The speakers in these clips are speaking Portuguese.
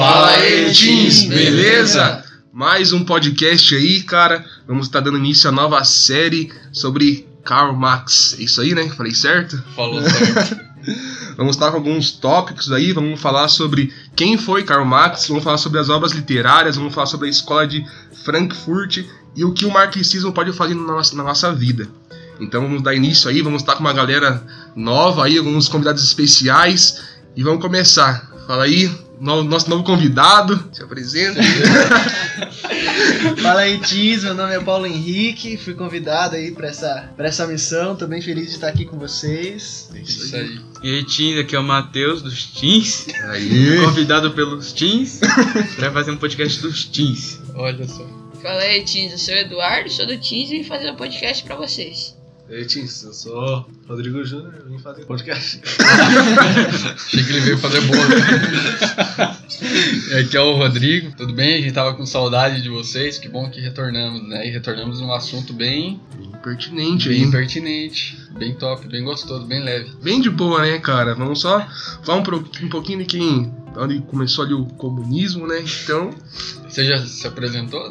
Fala aí, teens, beleza? Mais um podcast aí, cara. Vamos estar dando início à nova série sobre Karl Marx. É isso aí, né? Falei certo? Falou certo. Vamos estar com alguns tópicos aí, vamos falar sobre quem foi Karl Marx, vamos falar sobre as obras literárias, vamos falar sobre a escola de Frankfurt e o que o marxismo pode fazer na nossa, na nossa vida. Então vamos dar início aí, vamos estar com uma galera nova aí, alguns convidados especiais e vamos começar. Fala aí, nosso novo convidado, se apresenta. Fala aí, Tiz, meu nome é Paulo Henrique, fui convidado aí pra essa, pra essa missão, tô bem feliz de estar aqui com vocês. Isso aí. E aí, Teens, aqui é o Matheus dos Teens, Aí. convidado pelos Teens pra fazer um podcast dos Teens. Olha só. Fala aí, Teens, eu sou o Eduardo, sou do Teens e vim fazer um podcast pra vocês. Ei, Tins, eu sou Rodrigo Júnior, eu vim fazer podcast. Achei que ele veio fazer bolo. Aqui é o Rodrigo, tudo bem? A gente tava com saudade de vocês, que bom que retornamos, né? E retornamos num assunto bem, Bem pertinente bem pertinente, bem top, bem gostoso, bem leve. Bem de boa, né, cara? Vamos só falar um, pro- um pouquinho de quem. Onde começou ali o comunismo, né? Então. Você já se apresentou?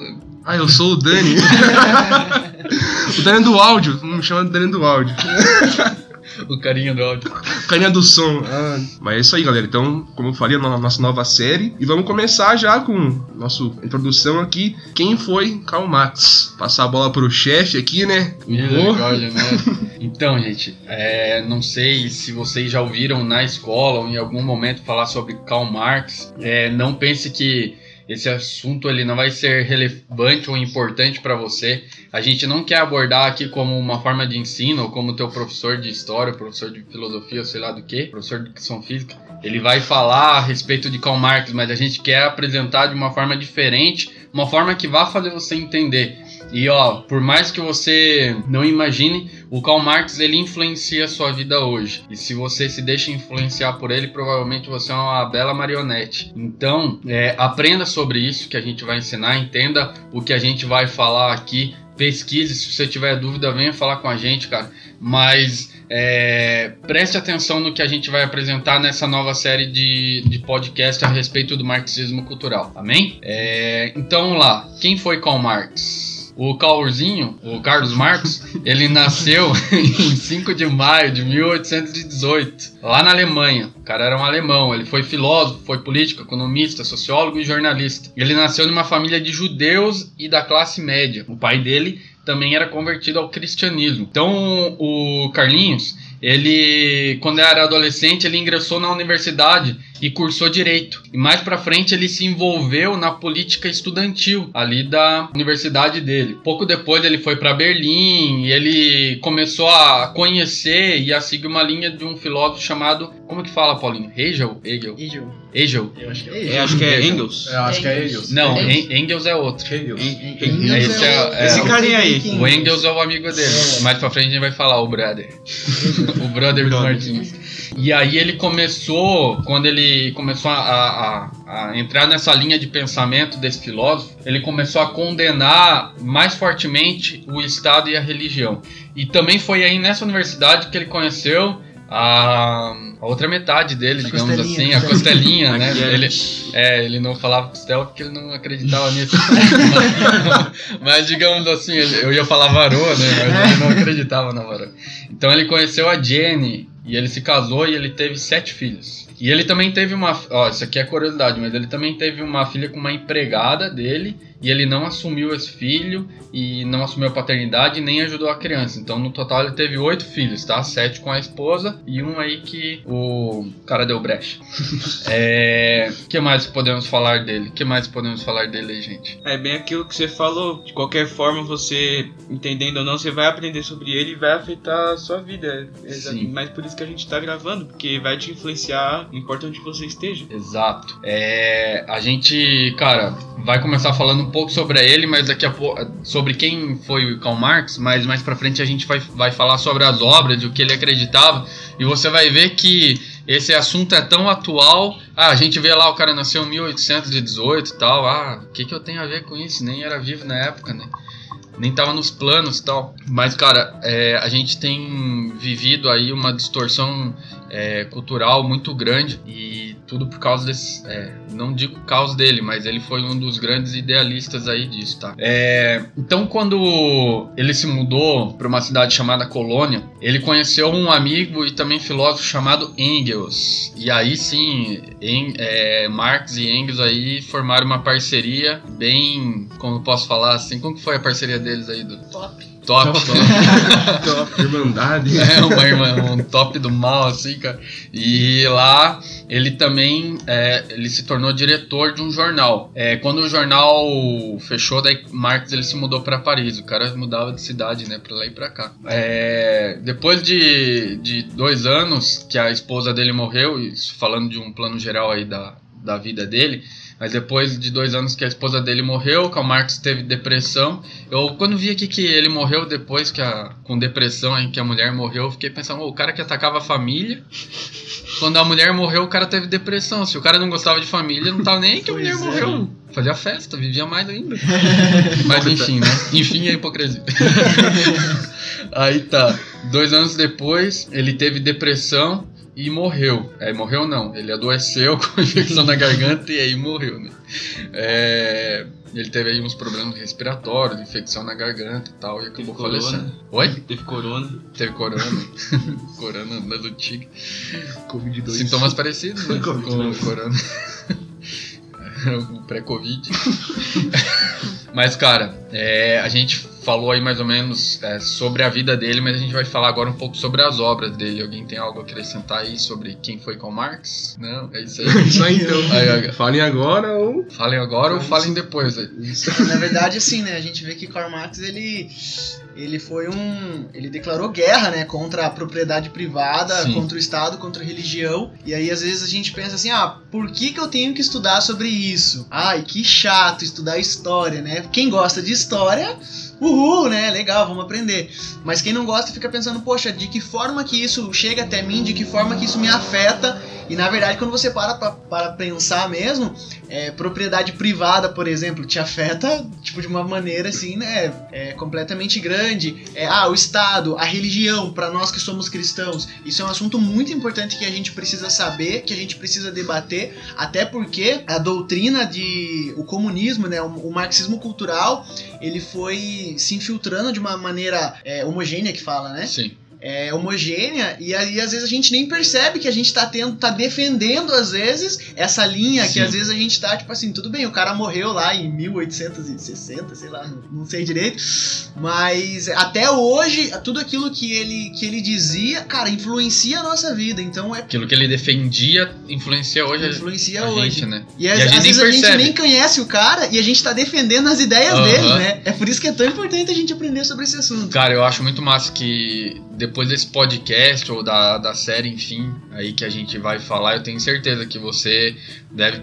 Ah, eu sou o Dani. o Dani do áudio. Me chama de Dani do áudio. O carinha do áudio. Carinha do som. Ah, mas é isso aí, galera. Então, como eu falei, a no- nossa nova série. E vamos começar já com nossa introdução aqui. Quem foi Karl Marx? Passar a bola pro chefe aqui, né? Misericórdia, né? Então, gente, é, não sei se vocês já ouviram na escola ou em algum momento falar sobre Karl Marx. É, não pense que esse assunto ele não vai ser relevante ou importante para você. A gente não quer abordar aqui como uma forma de ensino ou como teu professor de história, professor de filosofia, sei lá do que, professor de educação física. Ele vai falar a respeito de Karl Marx, mas a gente quer apresentar de uma forma diferente, uma forma que vá fazer você entender. E ó, por mais que você não imagine, o Karl Marx ele influencia a sua vida hoje. E se você se deixa influenciar por ele, provavelmente você é uma bela marionete. Então, é, aprenda sobre isso que a gente vai ensinar, entenda o que a gente vai falar aqui. Pesquise, se você tiver dúvida, venha falar com a gente, cara. Mas é, preste atenção no que a gente vai apresentar nessa nova série de, de podcast a respeito do marxismo cultural. Amém? É, então vamos lá. Quem foi Karl Marx? O Caurzinho, o Carlos Marx, ele nasceu em 5 de maio de 1818, lá na Alemanha. O cara era um alemão, ele foi filósofo, foi político, economista, sociólogo e jornalista. Ele nasceu numa família de judeus e da classe média. O pai dele também era convertido ao cristianismo. Então, o Carlinhos, ele, quando era adolescente, ele ingressou na universidade e cursou direito. E mais pra frente ele se envolveu na política estudantil ali da universidade dele. Pouco depois ele foi para Berlim e ele começou a conhecer e a seguir uma linha de um filósofo chamado, como que fala, Paulinho? Hegel? Hegel. Hegel. Hegel. Eu acho que É, acho que é Engels. Eu acho que é Engels. Não, Engels. En- Engels é outro. Engels. En- É, Engels. esse é- é- Esse carinha aí. O Engels é o amigo dele. É. Mais pra frente a gente vai falar o brother. o brother do Martins. E aí ele começou, quando ele começou a, a- a- entrar nessa linha de pensamento desse filósofo, ele começou a condenar mais fortemente o Estado e a religião. E também foi aí nessa universidade que ele conheceu a, a outra metade dele, A digamos assim, a costelinha, né? É- Ele, é, ele não falava costela porque ele não acreditava nisso. mas, mas, digamos assim, eu ia falar varoa, né? Mas ele não acreditava na varoa. Então ele conheceu a Jenny e ele se casou e ele teve sete filhos. E ele também teve uma. Ó, isso aqui é curiosidade, mas ele também teve uma filha com uma empregada dele e ele não assumiu esse filho e não assumiu a paternidade e nem ajudou a criança. Então no total ele teve oito filhos, tá? Sete com a esposa e um aí que o cara deu brecha. É. O que mais podemos falar dele? O que mais podemos falar dele aí, gente? É bem aquilo que você falou. De qualquer forma, você, entendendo ou não, você vai aprender sobre ele e vai afetar a sua vida. É Sim. Mas por isso que a gente tá gravando, porque vai te influenciar, não importa onde você esteja. Exato. É, a gente, cara, vai começar falando um pouco sobre ele, mas daqui a pouco sobre quem foi o Karl Marx, mas mais pra frente a gente vai, vai falar sobre as obras, o que ele acreditava, e você vai ver que esse assunto é tão atual. Ah, a gente vê lá o cara nasceu em 1818 e tal. Ah, o que, que eu tenho a ver com isso? Nem era vivo na época, né? Nem tava nos planos e tal. Mas, cara, é, a gente tem vivido aí uma distorção é, cultural muito grande e tudo por causa desse, é, não digo causa dele, mas ele foi um dos grandes idealistas aí disso, tá? É, então quando ele se mudou para uma cidade chamada Colônia, ele conheceu um amigo e também filósofo chamado Engels e aí sim, em, é, Marx e Engels aí formaram uma parceria bem, como eu posso falar assim, como que foi a parceria deles aí do Top. Top? Top, Irmandade. É, uma irmã, um top do mal, assim, cara. E lá ele também é, ele se tornou diretor de um jornal. É, quando o jornal fechou, daí Marx ele se mudou para Paris. O cara mudava de cidade, né, para lá e para cá. É, depois de, de dois anos que a esposa dele morreu, isso falando de um plano geral aí da, da vida dele. Mas depois de dois anos que a esposa dele morreu, Karl Marx teve depressão. Eu, quando vi aqui que ele morreu depois que a, com depressão, em que a mulher morreu, eu fiquei pensando, "Oh, o cara que atacava a família, quando a mulher morreu, o cara teve depressão. Se o cara não gostava de família, não tava nem que a mulher Pois é. morreu. Fazia festa, vivia mais ainda. Mas enfim, né? Enfim, a hipocrisia. Aí tá. Dois anos depois, ele teve depressão e morreu. É, morreu não. Ele adoeceu com infecção na garganta e aí morreu, né? É, ele teve aí uns problemas respiratórios, infecção na garganta e tal, e acabou corona. falecendo. Oi? Teve corona. Teve corona. corona do tigre. Covid-2. Sintomas parecidos, né? Com Covid. o corona. o pré-covid. mas, cara, é, a gente falou aí mais ou menos é, sobre a vida dele, mas a gente vai falar agora um pouco sobre as obras dele. Alguém tem algo a acrescentar aí sobre quem foi Karl Marx? Não? É isso aí. Isso aí, então. Aí, Falem agora ou... falem agora ou falem depois aí. Na verdade, assim, né? A gente vê que Karl Marx, ele, ele foi um... Ele declarou guerra, né? Contra a propriedade privada, Sim. contra o Estado, contra a religião. E aí, às vezes, a gente pensa assim, ah, por que que eu tenho que estudar sobre isso? Ai, que chato estudar história, né? Quem gosta de história... Uhul, né? Legal, vamos aprender. Mas quem não gosta fica pensando, poxa, de que forma que isso chega até mim, de que forma que isso me afeta. E na verdade, quando você para para pensar mesmo, é, propriedade privada, por exemplo, te afeta tipo de uma maneira assim, né? É, completamente grande. É, ah, o Estado, a religião, para nós que somos cristãos, isso é um assunto muito importante que a gente precisa saber, que a gente precisa debater, até porque a doutrina de o comunismo, né, o, o marxismo cultural, ele foi se infiltrando de uma maneira é, homogênea que fala, né? Sim. É, homogênea e aí às vezes a gente nem percebe que a gente tá tendo, tá defendendo às vezes essa linha que Sim. às vezes a gente tá tipo assim, tudo bem, o cara morreu lá em 1860, sei lá, não, não sei direito, mas até hoje tudo aquilo que ele que ele dizia, cara, influencia a nossa vida, então é Aquilo que ele defendia influencia hoje a- influencia a hoje. gente, né? E, E às, a gente às vezes a gente percebe. nem conhece o cara e a gente tá defendendo as ideias dele, né? É por isso que é tão importante a gente aprender sobre esse assunto. Cara, eu acho muito massa que depois desse podcast ou da, da série, enfim, aí que a gente vai falar, eu tenho certeza que você deve,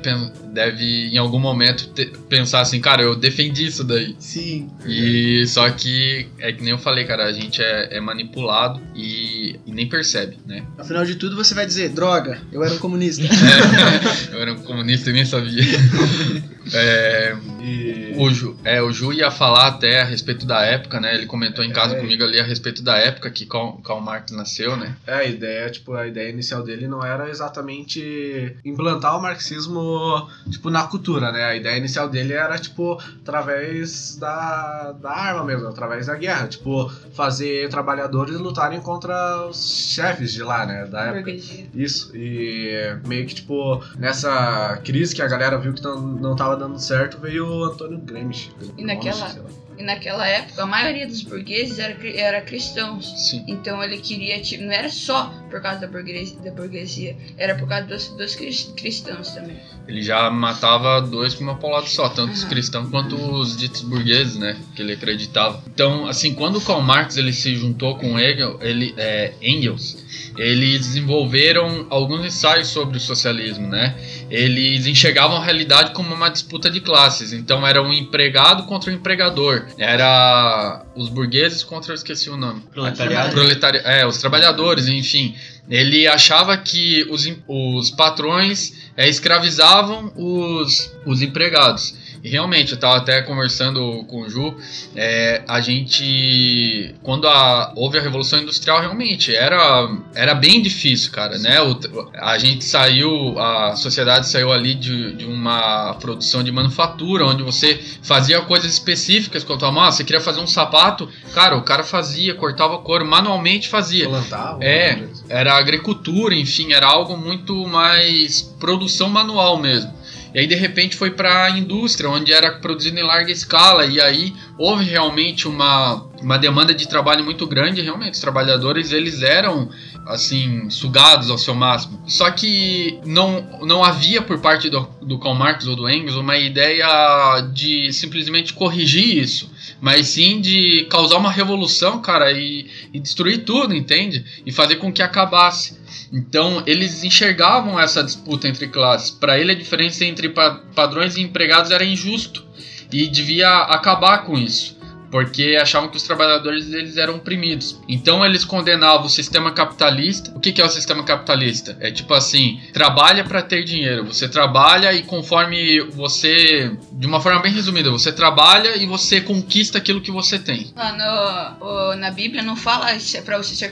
deve em algum momento te- pensar assim, cara, eu defendi isso daí. Sim. E só que é que nem eu falei, cara, a gente é, é manipulado e, e nem percebe, né? Afinal de tudo, você vai dizer, droga, eu era um comunista. eu era um comunista e nem sabia. É, E. O Ju, é, o Ju ia falar até a respeito da época, né? Ele comentou em casa É. comigo ali a respeito da época que Karl, Karl Marx nasceu, né? É, a ideia, tipo, a ideia inicial dele não era exatamente implantar o marxismo, tipo, na cultura, né? A ideia inicial dele era, tipo, através da, da arma mesmo, através da guerra. Tipo, fazer trabalhadores lutarem contra os chefes de lá, né? Da época. Isso, e meio que, tipo, nessa crise que a galera viu que não, não tava dando certo, veio o Antônio Gramsci. E naquela- lá. E naquela época, a maioria dos burgueses era, era cristãos. Sim. Então ele queria, tipo, não era só por causa da burguesia, da burguesia era por causa dos, dos cris- cristãos também. Ele já matava dois com uma paulada só, tanto os cristãos quanto os ditos burgueses, né? Que ele acreditava. Então, assim, quando o Karl Marx ele se juntou com Hegel, ele, é, Engels, eles desenvolveram alguns ensaios sobre o socialismo, né? Eles enxergavam a realidade como uma disputa de classes. Então, era o empregado contra o empregador. Era os burgueses contra, eu esqueci o nome. Proletariado. Proletari- é, os trabalhadores, enfim. Ele achava que os, os patrões é, escravizavam os, os empregados. E realmente, eu tava até conversando com o Ju, é, a gente, quando a- houve a Revolução Industrial, realmente, era, era bem difícil, cara, né? O- a gente saiu, a sociedade saiu ali de, de uma produção de manufatura, onde você fazia coisas específicas quanto a massa, você queria fazer um sapato, cara, o cara fazia, cortava couro, manualmente fazia. Plantar. É, era agricultura, enfim, era algo muito mais produção manual mesmo. E aí de repente foi para a indústria, onde era produzido em larga escala, e aí houve realmente uma, uma demanda de trabalho muito grande, realmente os trabalhadores eles eram assim sugados ao seu máximo. Só que não, não havia por parte do, do Karl Marx ou do Engels uma ideia de simplesmente corrigir isso, mas sim de causar uma revolução, cara, e, e destruir tudo, entende? E fazer com que acabasse. Então, eles enxergavam essa disputa entre classes. Para ele, a diferença entre pa- padrões e empregados era injusto e devia acabar com isso, porque achavam que os trabalhadores eles eram oprimidos. Então, eles condenavam o sistema capitalista. O que, que é o sistema capitalista? É tipo assim: trabalha para ter dinheiro. Você trabalha e conforme você, de uma forma bem resumida, você trabalha e você conquista aquilo que você tem. Lá no, o- na Bíblia não fala pra você ser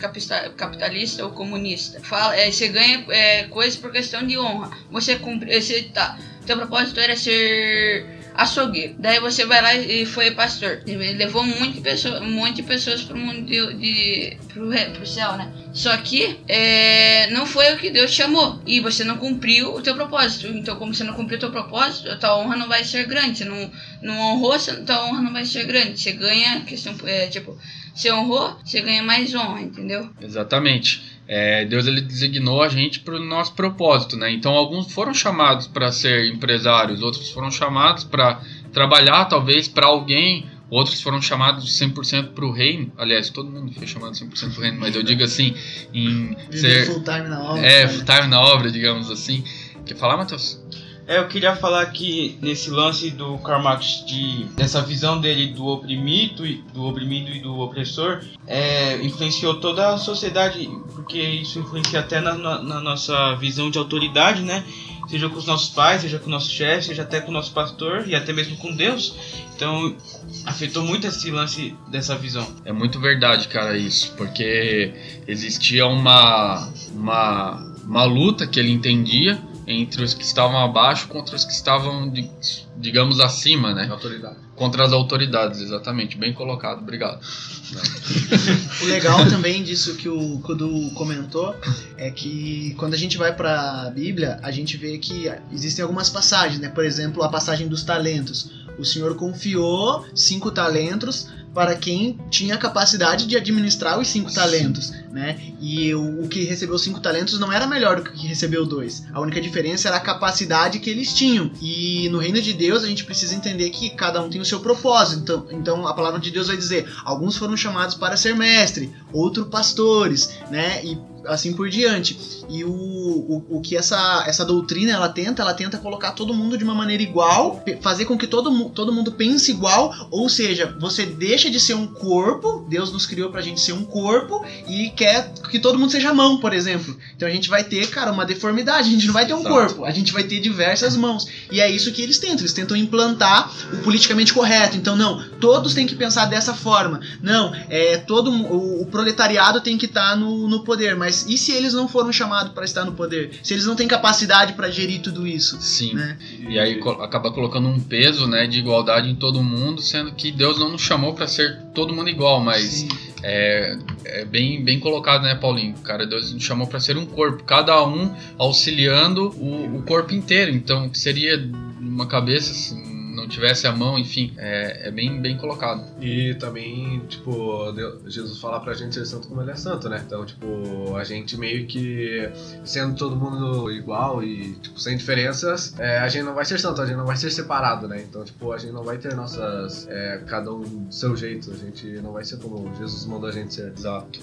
capitalista ou comunista. Fala, é, você ganha é, coisas por questão de honra. Você cumpre. Você, tá, teu propósito era ser açougueiro. Daí você vai lá e foi pastor. Ele levou um monte de pessoas, um monte de pessoas pro mundo de, de pro, pro céu, né? Só que é, não foi o que Deus chamou. E você não cumpriu o teu propósito. Então, como você não cumpriu o teu propósito, a tua honra não vai ser grande. Você não, não honrou, você- tua honra não vai ser grande. Você ganha, questão, é, tipo, você honrou, você ganha mais honra, entendeu? Exatamente. É, Deus ele designou a gente para o nosso propósito, né? Então alguns foram chamados para ser empresários, outros foram chamados para trabalhar talvez para alguém, outros foram chamados 100% para o reino. Aliás, todo mundo foi chamado 100% para o reino, mas eu digo assim, em Viver ser full time na obra. é, né? full time na obra, digamos assim. Quer falar, Matheus? É, eu queria falar que nesse lance do Karl Marx de dessa visão dele do oprimido e do oprimido e do opressor, é, influenciou toda a sociedade, porque isso influencia até na, na- na nossa visão de autoridade, né? Seja com os nossos pais, seja com o nosso chefe, seja até com o nosso pastor e até mesmo com Deus. Então, afetou muito esse lance dessa visão. É muito verdade, cara, isso, porque existia uma, uma, uma luta que ele entendia entre os que estavam abaixo contra os que estavam, di- digamos, acima, né? Autoridade. Contra as autoridades, exatamente. Bem colocado, obrigado. O legal também disso que o Kudu comentou é que quando a gente vai pra Bíblia, a gente vê que existem algumas passagens, né? Por exemplo, a passagem dos talentos. O Senhor confiou cinco talentos para quem tinha a capacidade de administrar os cinco talentos, né? E o, o que recebeu cinco talentos não era melhor do que o que recebeu dois. A única diferença era a capacidade que eles tinham. E no reino de Deus a gente precisa entender que cada um tem o seu propósito. Então, então a palavra de Deus vai dizer: alguns foram chamados para ser mestre, outros pastores, né? E assim por diante. E o, o, o que essa, essa doutrina ela tenta, ela tenta colocar todo mundo de uma maneira igual, fazer com que todo, todo mundo pense igual, ou seja, você deixa de ser um corpo, Deus nos criou pra gente ser um corpo e quer que todo mundo seja mão, por exemplo. Então a gente vai ter, cara, uma deformidade, a gente não vai ter um Exato. corpo, a gente vai ter diversas mãos. E é isso que eles tentam, eles tentam implantar o politicamente correto. Então, não, todos têm que pensar dessa forma. Não, é todo o, o proletariado tem que estar no, no poder, mas e se eles não foram chamados para estar no poder? Se eles não têm capacidade para gerir tudo isso, Sim. né? E aí acaba colocando um peso, né, de igualdade em todo mundo, sendo que Deus não nos chamou para ser todo mundo igual, mas é, é bem, bem colocado, né, Paulinho? Cara, Deus nos chamou para ser um corpo, cada um auxiliando o, o corpo inteiro. Então, que seria uma cabeça se não tivesse a mão, enfim, é, é bem, bem colocado. E também, tipo, Deus- Jesus fala pra gente ser santo como ele é santo, né? Então, tipo, a gente meio que sendo todo mundo igual e, tipo, sem diferenças, é, a gente não vai ser santo, a gente não vai ser separado, né? Então, tipo, a gente não vai ter nossas. é, cada um seu jeito, a gente não vai ser como Jesus mandou a gente ser. Exato.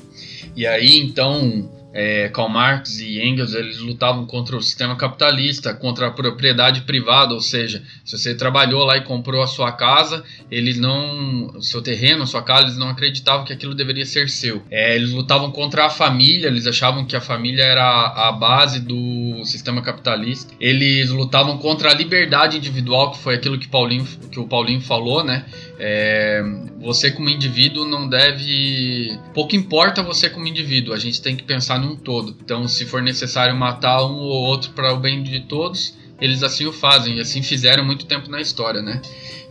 E aí, então, é, Karl Marx e Engels, eles lutavam contra o sistema capitalista, contra a propriedade privada, ou seja, se você trabalhou lá e comprou a sua casa, eles não, o seu terreno, a sua casa, eles não acreditavam que aquilo deveria ser seu. É, eles lutavam contra a família, eles achavam que a família era a base do o sistema capitalista. Eles lutavam contra a liberdade individual, que foi aquilo que, Paulinho, que o Paulinho falou, né? É, você como indivíduo não deve. Pouco importa você como indivíduo, a gente tem que pensar num todo. Então, se for necessário matar um ou outro para o bem de todos, eles assim o fazem, e assim fizeram muito tempo na história, né?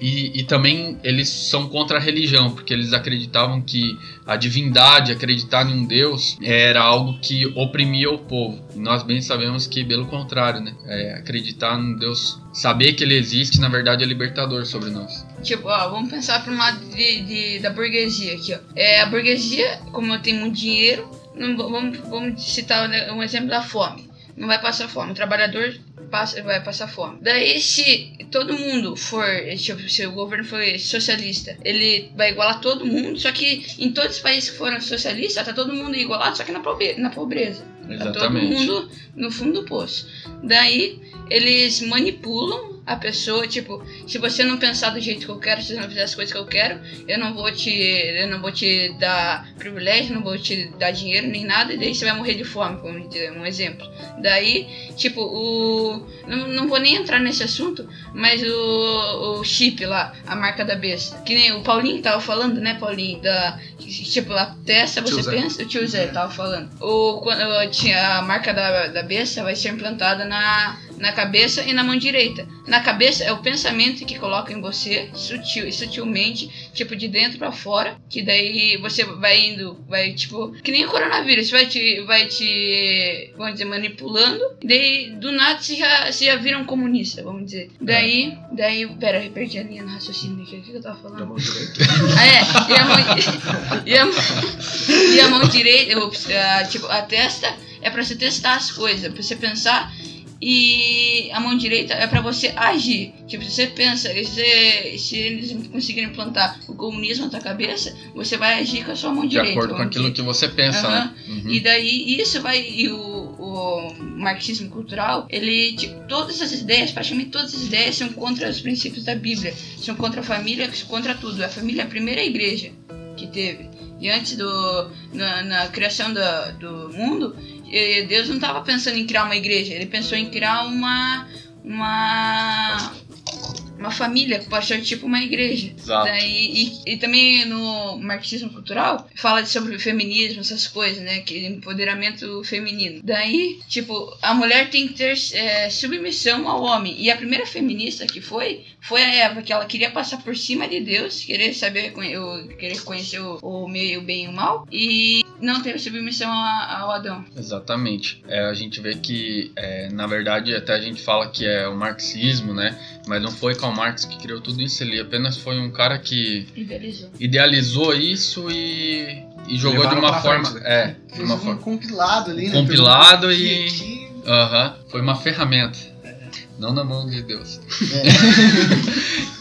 E, e, também eles são contra a religião, porque eles acreditavam que a divindade, acreditar em um Deus, era algo que oprimia o povo. E nós bem sabemos que, pelo contrário, né? É, acreditar em Deus, saber que ele existe, na verdade, é libertador sobre nós. Tipo, ó, vamos pensar para um lado de, de, da burguesia aqui, ó. É, a burguesia, como tem muito dinheiro, não, vamos, vamos citar um exemplo da fome. Não vai passar fome. O trabalhador passa, vai passar fome. Daí, se todo mundo for, tipo, se o governo for socialista, ele vai igualar todo mundo, só que em todos os países que foram socialistas, tá todo mundo igualado, só que na pobreza. Na pobreza. Tá todo mundo no fundo do poço. Daí, eles manipulam a pessoa, tipo, se você não pensar do jeito que eu quero, se você não fizer as coisas que eu quero, eu não vou te, eu não vou te dar privilégio, não vou te dar dinheiro nem nada, e daí você vai morrer de fome, como um exemplo. Daí, tipo, o não, não vou nem entrar nesse assunto, mas o, o chip lá, a marca da besta, que nem o Paulinho tava falando, né, Paulinho, da tipo, a testa você tio pensa, Zé. o tio Zé tava falando. O quando tinha a marca da, da besta vai ser implantada na na cabeça e na mão direita. Na cabeça é o pensamento que coloca em você, sutil, sutilmente, tipo de dentro para fora, que daí você vai indo, vai tipo, que nem o coronavírus, vai te, vai te, vamos dizer, manipulando. Daí do nada você já, você já vira um comunista, vamos dizer. Daí, daí, pera, eu perdi a linha no raciocínio aqui, o que eu tava falando? Da mão direita. ah, é, e a mão, e a mão, e a mão direita, a, tipo, a testa é para você testar as coisas, para você pensar e a mão direita é para você agir. Tipo, se você pensa, se, se eles conseguirem implantar o comunismo na tua cabeça, você vai agir com a sua mão de direita. De acordo com aquilo que você pensa, uhum. né? Uhum. E daí isso vai. E o, o marxismo cultural, ele. Tipo, todas as ideias, praticamente todas as ideias são contra os princípios da Bíblia. São contra a família, contra tudo. A família é a primeira igreja que teve. E antes do. na, na criação do, do mundo, Deus não estava pensando em criar uma igreja, ele pensou em criar uma uma uma família que pode ser tipo uma igreja. Exato. Daí, e, e também no marxismo cultural fala sobre feminismo, essas coisas, né? Que empoderamento feminino. Daí, tipo, a mulher tem que ter é, submissão ao homem. E a primeira feminista que foi, foi a Eva, que ela queria passar por cima de Deus, querer saber, querer conhecer o, o meio, o bem e o mal, e não teve submissão ao Adão. Exatamente. É, a gente vê que, é, na verdade, até a gente fala que é o marxismo, né? Mas não foi Karl Marx que criou tudo isso, ele apenas foi um cara que idealizou, idealizou isso e, e jogou de uma forma. Frente, né? É, Fez uma um forma. compilado ali, né? Compilado e. Aham, uh -huh, foi uma ferramenta. Não na mão de Deus. É.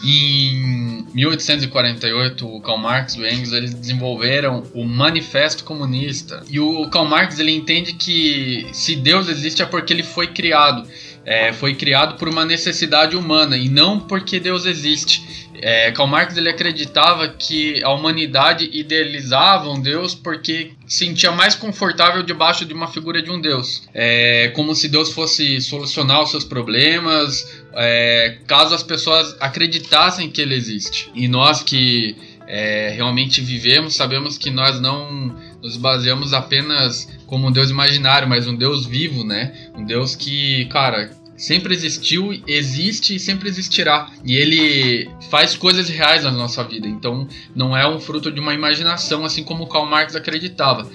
em 1848, o Karl Marx e o Engels eles desenvolveram o Manifesto Comunista. E o Karl Marx ele entende que se Deus existe é porque ele foi criado é, foi criado por uma necessidade humana e não porque Deus existe. É, Karl Marx ele acreditava que a humanidade idealizava um Deus porque sentia mais confortável debaixo de uma figura de um Deus. É, como se Deus fosse solucionar os seus problemas, é, caso as pessoas acreditassem que ele existe. E nós que é, realmente vivemos, sabemos que nós não nos baseamos apenas como um Deus imaginário, mas um Deus vivo, né? Um Deus que, cara, sempre existiu, existe e sempre existirá. E ele faz coisas reais na nossa vida. Então não é um fruto de uma imaginação, assim como Karl Marx acreditava.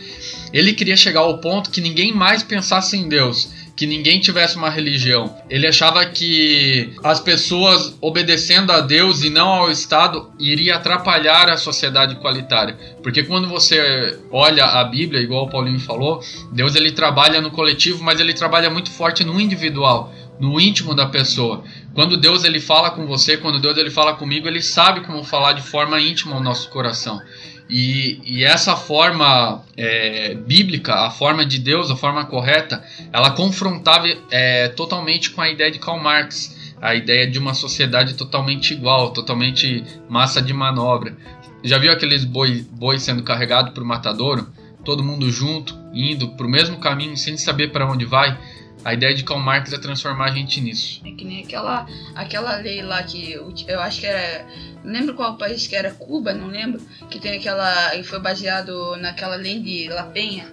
Ele queria chegar ao ponto que ninguém mais pensasse em Deus. Que ninguém tivesse uma religião. Ele achava que as pessoas obedecendo a Deus e não ao Estado iria atrapalhar a sociedade igualitária. Porque quando você olha a Bíblia, igual o Paulinho falou, Deus ele trabalha no coletivo, mas ele trabalha muito forte no individual no íntimo da pessoa. Quando Deus ele fala com você, quando Deus ele fala comigo, ele sabe como falar de forma íntima ao nosso coração. E, e essa forma é, bíblica, a forma de Deus, a forma correta, ela confrontava é, totalmente com a ideia de Karl Marx, a ideia de uma sociedade totalmente igual, totalmente massa de manobra. Já viu aqueles bois boi sendo carregados para o matadouro? Todo mundo junto, indo para o mesmo caminho, sem saber para onde vai? A ideia de Karl Marx é transformar a gente nisso. É que nem aquela, aquela lei lá que eu, eu acho que era. Não lembro qual país que era, Cuba, não lembro. Que tem aquela. E foi baseado naquela lei de La Penha.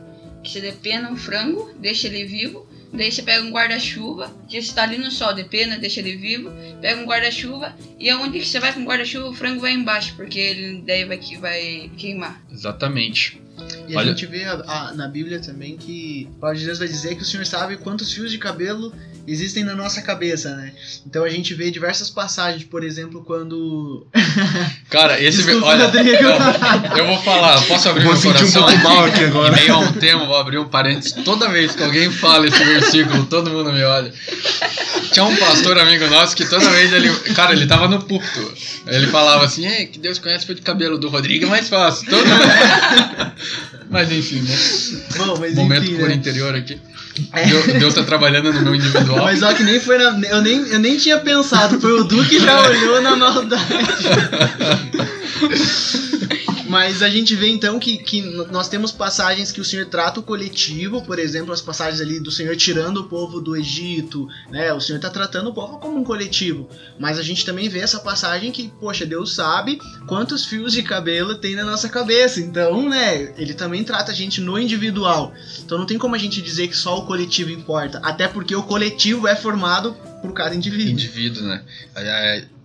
Que você depena um frango, deixa ele vivo. Daí você pega um guarda-chuva, que você tá ali no sol, depena, deixa ele vivo. Pega um guarda-chuva e aonde que você vai com o guarda-chuva, o frango vai embaixo, porque ele daí vai, que- vai queimar. Exatamente. E Olha- a gente vê a- a- na Bíblia também que a palavra de Deus vai dizer que o Senhor sabe quantos fios de cabelo existem na nossa cabeça, né? Então a gente vê diversas passagens, por exemplo, quando. Cara, esse. Desculpa, olha, Rodrigo. não, eu vou falar, posso abrir Vou meu sentir um coração? pouco mal aqui agora. Em meio a um tema, vou abrir um parênteses. Toda vez que alguém fala esse versículo, todo mundo me olha. Tinha um pastor amigo nosso que toda vez ele. Cara, ele tava no púlpito. Ele falava assim: Ei, que Deus conhece fio de cabelo do Rodrigo é mais fácil. Todo mundo. Mas enfim, né? Bom, mas Momento enfim, cor né? interior aqui. Deus, Deus tá trabalhando no meu individual. Mas ó, que nem foi na. Eu nem, eu nem tinha pensado, foi o Du que já olhou na maldade. Mas a gente vê então que, que nós temos passagens que o Senhor trata o coletivo, por exemplo, as passagens ali do Senhor tirando o povo do Egito, né? O Senhor tá tratando o povo como um coletivo. Mas a gente também vê essa passagem que, poxa, Deus sabe quantos fios de cabelo tem na nossa cabeça. Então, né, ele também trata a gente no individual. Então não tem como a gente dizer que só o coletivo importa. Até porque o coletivo é formado por cada indivíduo. indivíduo, né?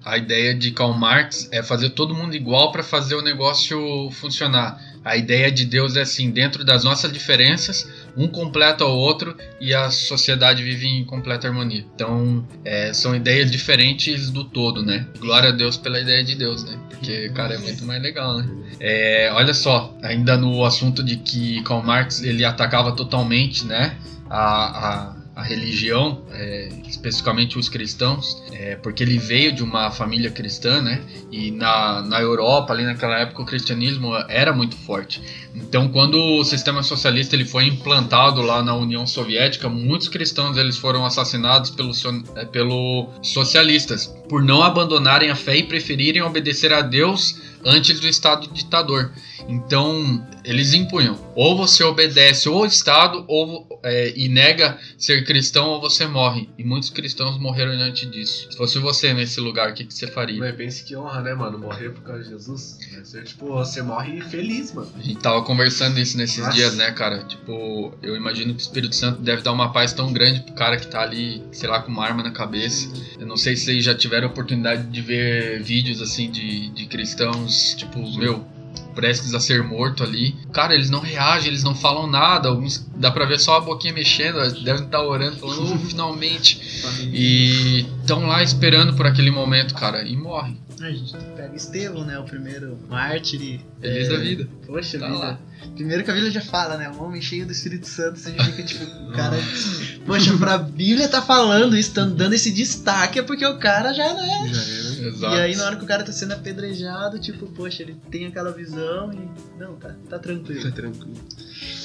A, ideia de Karl Marx é fazer todo mundo igual para fazer o negócio funcionar. A ideia de Deus é assim, dentro das nossas diferenças, um completa o outro e a sociedade vive em completa harmonia. Então, é, são ideias diferentes do todo, né? Glória a Deus pela ideia de Deus, né? Porque, cara, é muito mais legal, né? É, olha só, ainda no assunto de que Karl Marx ele atacava totalmente, né? a, a a religião, é, especificamente os cristãos, é, porque ele veio de uma família cristã, né? E na, na Europa, ali naquela época, o cristianismo era muito forte. Então, quando o sistema socialista ele foi implantado lá na União Soviética, muitos cristãos eles foram assassinados pelos é, pelo socialistas por não abandonarem a fé e preferirem obedecer a Deus antes do Estado ditador. Então, eles impunham: ou você obedece ao Estado ou, é, e nega ser cristão, ou você morre. E muitos cristãos morreram diante disso. Se fosse você nesse lugar, o que, que você faria? Mas pense que honra, né, mano? Morrer por causa de Jesus. Ser, tipo, você morre feliz, mano. A gente tava conversando isso nesses Nossa. dias, né, cara? Tipo, eu imagino que o Espírito Santo deve dar uma paz tão grande pro cara que tá ali, sei lá, com uma arma na cabeça. Eu não sei se vocês já tiveram a oportunidade de ver vídeos assim de, de cristãos, tipo, meu, prestes a ser morto ali. Cara, eles não reagem, eles não falam nada. Alguns dá pra ver só a boquinha mexendo, devem estar orando, falando, "Uh, finalmente. E estão lá esperando por aquele momento, cara, e morrem. A gente pega Estevão, né? O primeiro mártir. Feliz é, da vida. Poxa Tá vida. lá. Primeiro que a Bíblia já fala, né? Um homem cheio do Espírito Santo, você já fica tipo, o cara. Poxa, pra Bíblia tá falando isso, tá dando esse destaque, é porque o cara já, né? Exato. E aí na hora que o cara tá sendo apedrejado, tipo, poxa, ele tem aquela visão e. Não, tá, tá tranquilo. Tá tranquilo.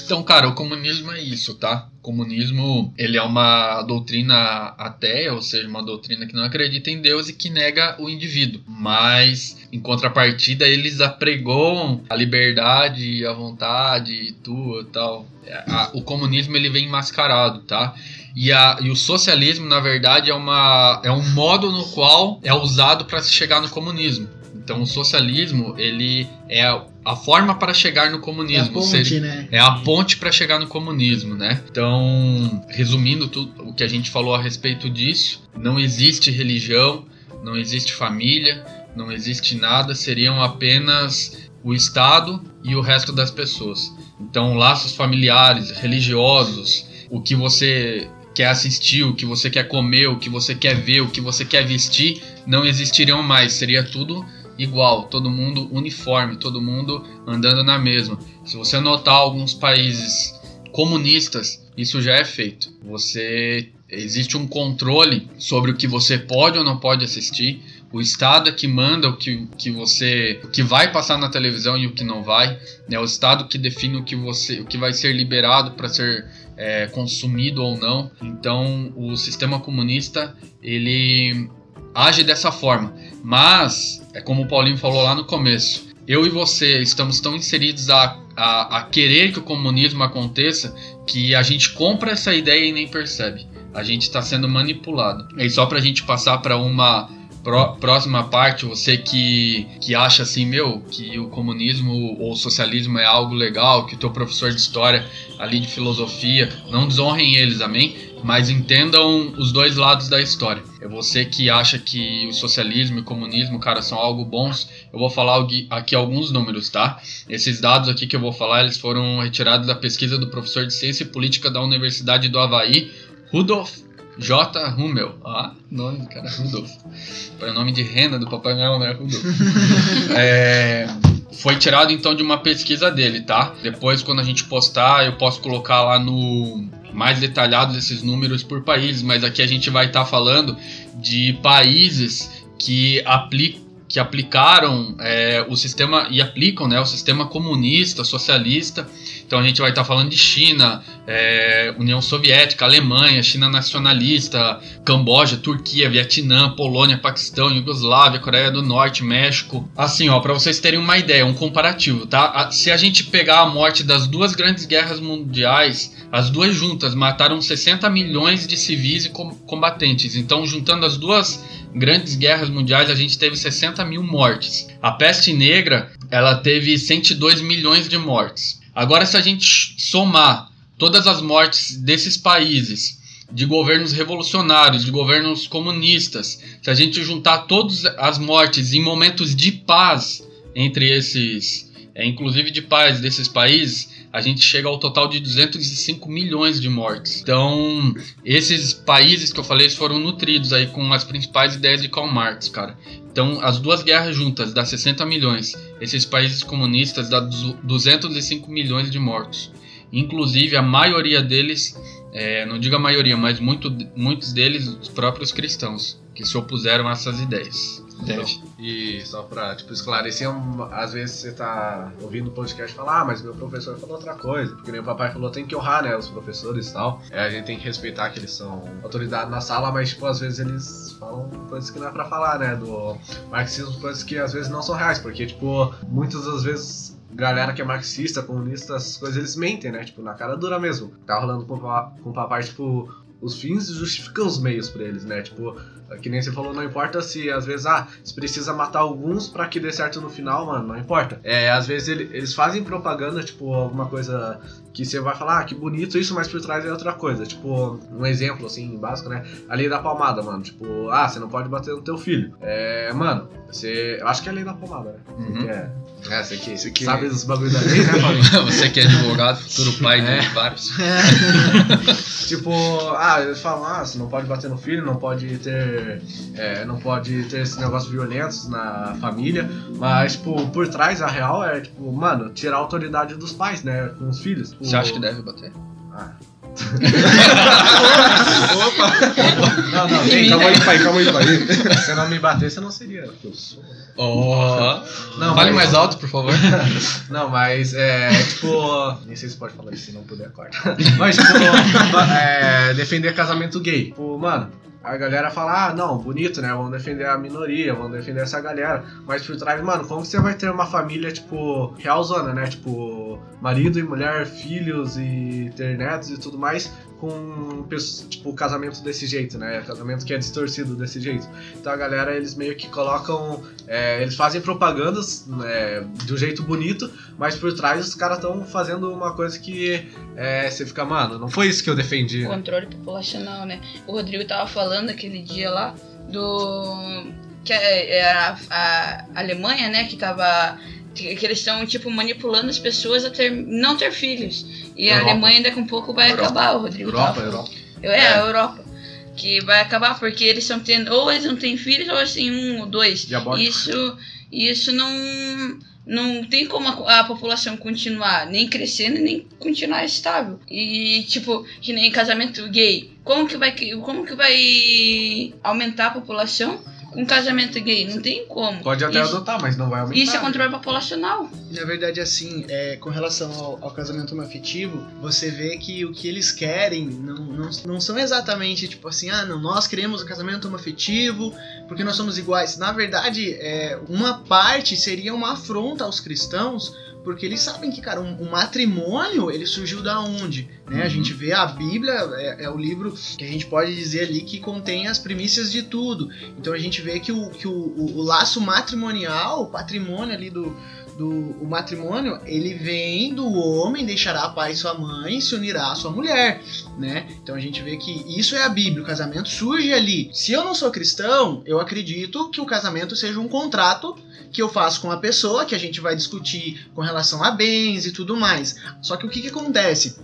Então, cara, o comunismo é isso, tá? O comunismo, ele é uma doutrina ateia, ou seja, uma doutrina que não acredita em Deus e que nega o indivíduo. Mas, em contrapartida, eles apregoam a liberdade a vontade e tudo tal. A- o comunismo, ele vem mascarado, tá? E, a, e o socialismo, na verdade, é, uma, é um modo no qual é usado para se chegar no comunismo. Então, o socialismo, ele é a, forma para chegar no É a comunismo. ponte, seria- né? é a ponte para chegar no comunismo, né? Então, resumindo tudo o que a gente falou a respeito disso, não existe religião, não existe família, não existe nada, seriam apenas o Estado e o resto das pessoas. Então, laços familiares, religiosos, o que você quer assistir, o que você quer comer, o que você quer ver, o que você quer vestir, não existiriam mais, seria tudo igual, todo mundo uniforme, todo mundo andando na mesma. Se você notar alguns países comunistas, isso já é feito. Você existe um controle sobre o que você pode ou não pode assistir. O Estado é que manda o que, que você o que vai passar na televisão e o que não vai. É o Estado que define o que você o que vai ser liberado para ser é, consumido ou não. Então o sistema comunista ele age dessa forma. Mas é como o Paulinho falou lá no começo. Eu e você estamos tão inseridos a, a, a querer que o comunismo aconteça que a gente compra essa ideia e nem percebe. a gente está sendo manipulado. E só para a gente passar para uma pró- próxima parte, você que, que acha assim, meu, que o comunismo ou o socialismo é algo legal, que o teu professor de história ali de filosofia, não desonrem eles, amém? Mas entendam os dois lados da história. É você que acha que o socialismo e o comunismo, cara, são algo bons. Eu vou falar aqui alguns números, tá? Esses dados aqui que eu vou falar, eles foram retirados da pesquisa do professor de Ciência e Política da Universidade do Havaí, Rudolf J. Hummel. Ah, nome do cara, Rudolf. Para o nome de renda do Papai Noel, né, Rudolf? É, foi tirado então de uma pesquisa dele, tá? Depois, quando a gente postar, eu posso colocar lá no mais detalhados esses números por países, mas aqui a gente vai estar falando de países que aplicam que aplicaram é, o sistema e aplicam né, o sistema comunista, socialista. Então a gente vai estar falando de China, é, União Soviética, Alemanha, China nacionalista, Camboja, Turquia, Vietnã, Polônia, Paquistão, Iugoslávia, Coreia do Norte, México. Assim, ó, para vocês terem uma ideia, um comparativo, tá? A- Se a gente pegar a morte das duas grandes guerras mundiais, as duas juntas mataram 60 milhões de civis e com- combatentes. Então, juntando as duas grandes guerras mundiais, a gente teve 60 mil mortes. A peste negra, ela teve 102 milhões de mortes. Agora, se a gente somar todas as mortes desses países, de governos revolucionários, de governos comunistas, se a gente juntar todas as mortes em momentos de paz entre esses, é, inclusive de paz desses países, a gente chega ao total de 205 milhões de mortes. Então, esses países que eu falei foram nutridos aí com as principais ideias de Karl Marx, cara. Então, as duas guerras juntas dá 60 milhões. Esses países comunistas dá du- 205 milhões de mortos. Inclusive, a maioria deles, é, não digo a maioria, mas muito, muitos deles, os próprios cristãos, que se opuseram a essas ideias. Deve. E só pra, tipo, esclarecer, às vezes você tá ouvindo o podcast e fala, ah, mas meu professor falou outra coisa. Porque nem o papai falou, tem que honrar, né, os professores e tal. É, a gente tem que respeitar que eles são autoridade na sala, mas, tipo, às vezes eles falam coisas que não é pra falar, né, do marxismo, coisas que às vezes não são reais. Porque, tipo, muitas das vezes galera que é marxista, comunista, essas coisas, eles mentem, né? Tipo, na cara dura mesmo. Tá rolando com com o papai, tipo, os fins justificam os meios pra eles, né? Tipo, que nem você falou, não importa se às vezes, ah, se precisa matar alguns pra que dê certo no final, mano, não importa. É, às vezes ele- eles fazem propaganda, tipo, alguma coisa que você vai falar, ah, que bonito isso, mas por trás é outra coisa. Tipo, um exemplo, assim, básico, né? A lei da palmada, mano. Tipo, ah, você não pode bater no teu filho. É, mano, você. Eu acho que é a lei da palmada, né? Uhum. Que é. É, você que, Esse aqui- sabe dos bagulho da lei, né, Paulinho? Você que é advogado, futuro pai de É. vários. Tipo, ah, eles falam, ah, você não pode bater no filho, não pode ter. É, não pode ter esses negócios violentos na família. Mas, tipo, por trás a real é, tipo, mano, tirar a autoridade dos pais, né? Com os filhos. Tipo, Você acha que deve bater? Ah. Não, não, vem, calma aí, pai, calma aí, pai. Se você não me bater, você não seria. eu sou. Oh. Não, Fale mas- mais alto, por favor. Não, mas é tipo. Nem sei se pode falar isso, se não puder, corta. Mas, tipo, é, defender casamento gay. Tipo, mano, a galera fala, ah, não, bonito, né? Vamos defender a minoria, vamos defender essa galera. Mas por trás, mano, como você vai ter uma família, tipo, realzona, né? Tipo, marido e mulher, filhos e ter netos e tudo mais, com, tipo, casamento desse jeito, né? Casamento que é distorcido desse jeito. Então a galera, eles meio que colocam. é, eles fazem propagandas né, de um jeito bonito, mas por trás os caras estão fazendo uma coisa que é, você fica, mano, não foi isso que eu defendi. né? Controle populacional, né? O Rodrigo tava falando aquele dia lá do. que é- era a, a Alemanha, né? Que tava. Que que eles estão, tipo, manipulando as pessoas a ter, não ter filhos. E a Europa. Alemanha daqui a um pouco vai Europa. acabar, o Rodrigo Europa, tava. Europa. Eu- É, a Europa. Que vai acabar porque eles estão tendo. Ou eles não têm filhos, ou eles têm um ou dois. Diabólico. Isso, isso não. Não tem como a, a população continuar nem crescendo nem continuar estável. E, tipo, que nem casamento gay. Como que vai, como que vai aumentar a população com casamento gay? Não tem como. Pode até isso, adotar, mas não vai aumentar. isso é controle populacional. Na verdade, assim, é, com relação ao, ao casamento homoafetivo, você vê que o que eles querem não, não, não são exatamente tipo assim, ah, não, nós queremos o casamento homoafetivo porque nós somos iguais. Na verdade, é, uma parte seria uma afronta aos cristãos porque eles sabem que, cara, um, um matrimônio, ele surgiu da onde? Né? A Uhum. gente vê a Bíblia, é, é o livro que a gente pode dizer ali que contém as primícias de tudo. Então a gente vê que o, que o, o, o laço matrimonial, o patrimônio ali do, do o matrimônio, ele vem do homem, deixará pai e sua mãe, se unirá à sua mulher, né? Então a gente vê que isso é a Bíblia, o casamento surge ali. Se eu não sou cristão, eu acredito que o casamento seja um contrato que eu faço com a pessoa, que a gente vai discutir com relação a bens e tudo mais. Só que o que, que acontece?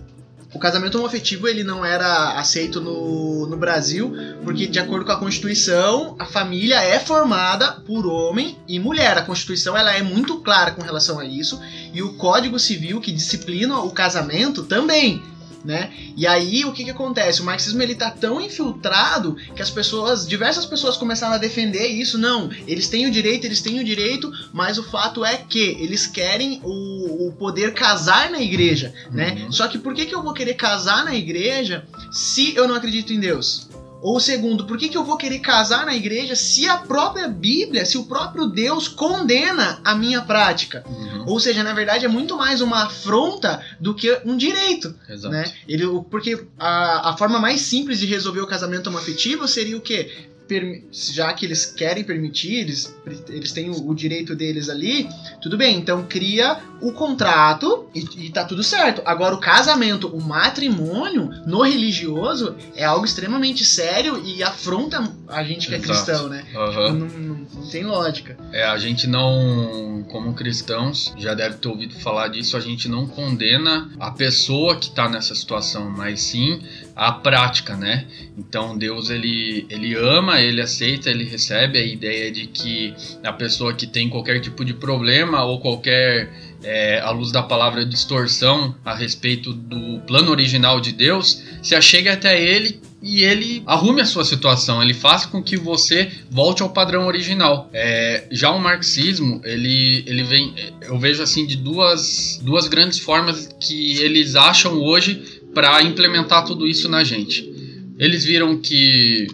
O casamento homoafetivo ele não era aceito no, no Brasil, porque de acordo com a Constituição, a família é formada por homem e mulher. A Constituição ela é muito clara com relação a isso, e o Código Civil que disciplina o casamento também. Né? E aí o que, que acontece? O marxismo ele tá tão infiltrado que as pessoas, diversas pessoas começaram a defender isso. Não, eles têm o direito, eles têm o direito, mas o fato é que eles querem o, o poder casar na igreja, né? Uhum. Só que por que, que eu vou querer casar na igreja se eu não acredito em Deus? Ou segundo, por que, que eu vou querer casar na igreja se a própria Bíblia, se o próprio Deus condena a minha prática? Uhum. Ou seja, na verdade é muito mais uma afronta do que um direito Exato. né? Ele, porque a, a forma mais simples de resolver o casamento homoafetivo seria o quê? Já que eles querem permitir, eles, eles têm o, o direito deles ali, tudo bem, então cria o contrato e, e tá tudo certo. Agora, o casamento, o matrimônio no religioso é algo extremamente sério e afronta a gente que é Exato. cristão, né? Aham. Não, não- não tem lógica. É, a gente não, como cristãos, já deve ter ouvido falar disso, a gente não condena a pessoa que está nessa situação, mas sim a prática, né? Então Deus ele, ele ama, ele aceita, ele recebe a ideia de que a pessoa que tem qualquer tipo de problema ou qualquer, é, à luz da palavra, distorção a respeito do plano original de Deus, se achegue até ele e ele arrume a sua situação, ele faça com que você volte ao padrão original. É, já o marxismo, ele, ele vem, eu vejo assim de duas, duas grandes formas que eles acham hoje para implementar tudo isso na gente. Eles viram que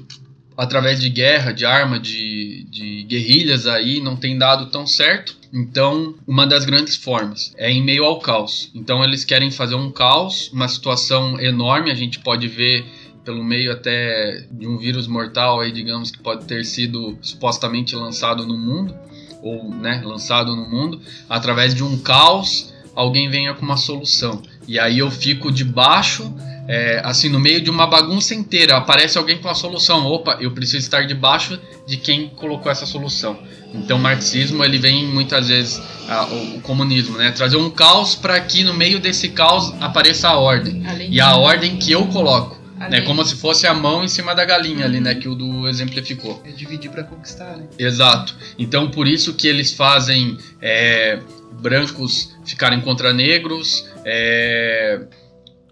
através de guerra, de arma, de, de guerrilhas aí não tem dado tão certo. Então, uma das grandes formas é em meio ao caos. Então, eles querem fazer um caos, uma situação enorme. A gente pode ver pelo meio até de um vírus mortal aí, digamos que pode ter sido supostamente lançado no mundo ou, né, lançado no mundo através de um caos, alguém venha com uma solução. E aí eu fico debaixo é, assim, no meio de uma bagunça inteira, aparece alguém com a solução. Opa, eu preciso estar debaixo de quem colocou essa solução. Então, o marxismo ele vem muitas vezes ah, o, o comunismo, né, trazer um caos para que no meio desse caos apareça a ordem Além e a ordem que eu coloco, né, além- como se fosse a mão em cima da galinha ali, né, que o do exemplificou. É dividir pra conquistar, né? Exato. Então por isso que eles fazem é, brancos ficarem contra negros, é,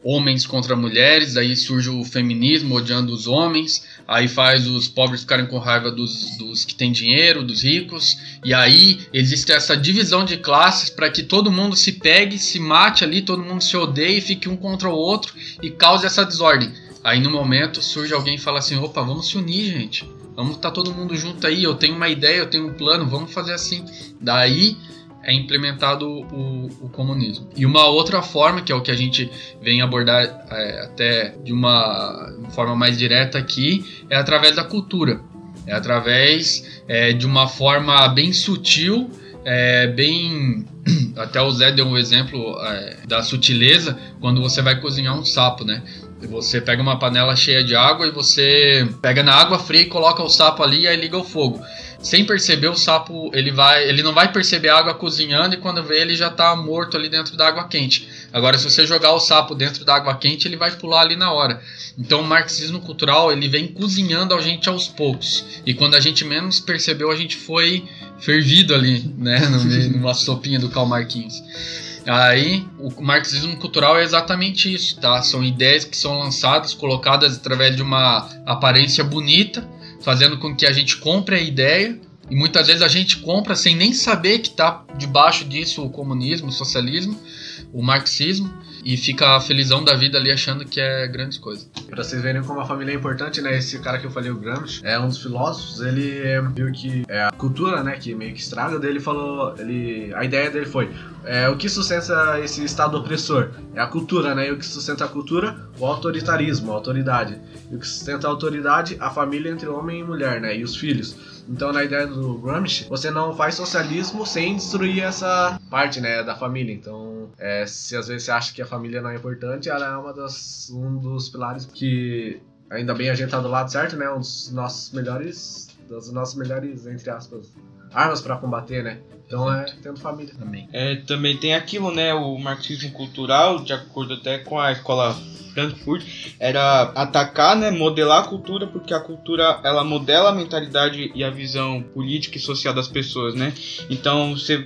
homens contra mulheres, daí surge o feminismo odiando os homens, aí faz os pobres ficarem com raiva dos, dos que têm dinheiro, dos ricos, e aí existe essa divisão de classes para que todo mundo se pegue, se mate ali, todo mundo se odeie, fique um contra o outro e cause essa desordem. Aí no momento surge alguém e fala assim: opa, vamos se unir, gente. Vamos estar todo mundo junto aí. Eu tenho uma ideia, eu tenho um plano, vamos fazer assim. Daí é implementado o, o comunismo. E uma outra forma, que é o que a gente vem abordar é, até de uma forma mais direta aqui, é através da cultura. É através é, de uma forma bem sutil, é, bem. Até o Zé deu um exemplo é, da sutileza quando você vai cozinhar um sapo, né? Você pega uma panela cheia de água e você pega na água fria e coloca o sapo ali e aí liga o fogo. Sem perceber, o sapo ele vai, ele não vai perceber a água cozinhando e quando vê ele já está morto ali dentro da água quente. Agora, se você jogar o sapo dentro da água quente, ele vai pular ali na hora. Então, o marxismo cultural ele vem cozinhando a gente aos poucos. E quando a gente menos percebeu, a gente foi fervido ali, né, numa sopinha do Karl Marquinhos. Aí, o marxismo cultural é exatamente isso, tá? São ideias que são lançadas, colocadas através de uma aparência bonita, fazendo com que a gente compre a ideia. E muitas vezes a gente compra sem nem saber que está debaixo disso o comunismo, o socialismo, o marxismo. E fica felizão da vida ali achando que é grandes coisas. Pra vocês verem como a família é importante, né? Esse cara que eu falei, o Gramsci, é um dos filósofos, ele viu que é a cultura, né, que meio que estraga, daí ele falou, ele, a ideia dele foi, é, o que sustenta esse estado opressor? É a cultura, né? E o que sustenta a cultura? O autoritarismo, a autoridade. E o que sustenta a autoridade? A família entre homem e mulher, né? E os filhos. Então, na ideia do Gramsci, você não faz socialismo sem destruir essa parte, né, da família. Então, é, se às vezes você acha que a família não é importante, ela é uma das, um dos pilares que, ainda bem a gente tá do lado certo, né, um dos nossos melhores, das nossas melhores, entre aspas, armas para combater, né. Então é tendo família. Também. É, também tem aquilo, né? O marxismo cultural, de acordo até com a escola Frankfurt, era atacar, né? Modelar a cultura, porque a cultura ela modela a mentalidade e a visão política e social das pessoas, né? Então você,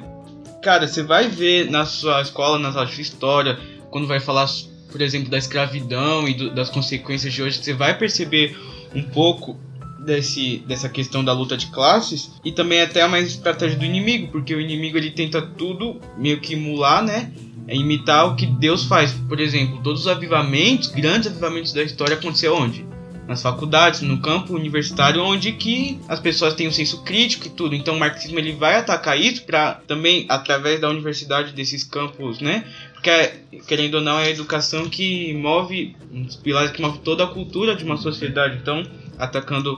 cara, você vai ver na sua escola, nas aulas de história, quando vai falar, por exemplo, da escravidão e do- das consequências de hoje, você vai perceber um pouco desse, dessa questão da luta de classes e também até uma estratégia do inimigo, porque o inimigo ele tenta tudo meio que emular, né? É imitar o que Deus faz. Por exemplo, todos os avivamentos, grandes avivamentos da história aconteceu onde? Nas faculdades, no campo universitário, onde que as pessoas têm um senso crítico e tudo. Então o marxismo ele vai atacar isso para também através da universidade desses campos, né? Porque querendo ou não é a educação que move um dos pilares que move toda a cultura de uma sociedade. Então, atacando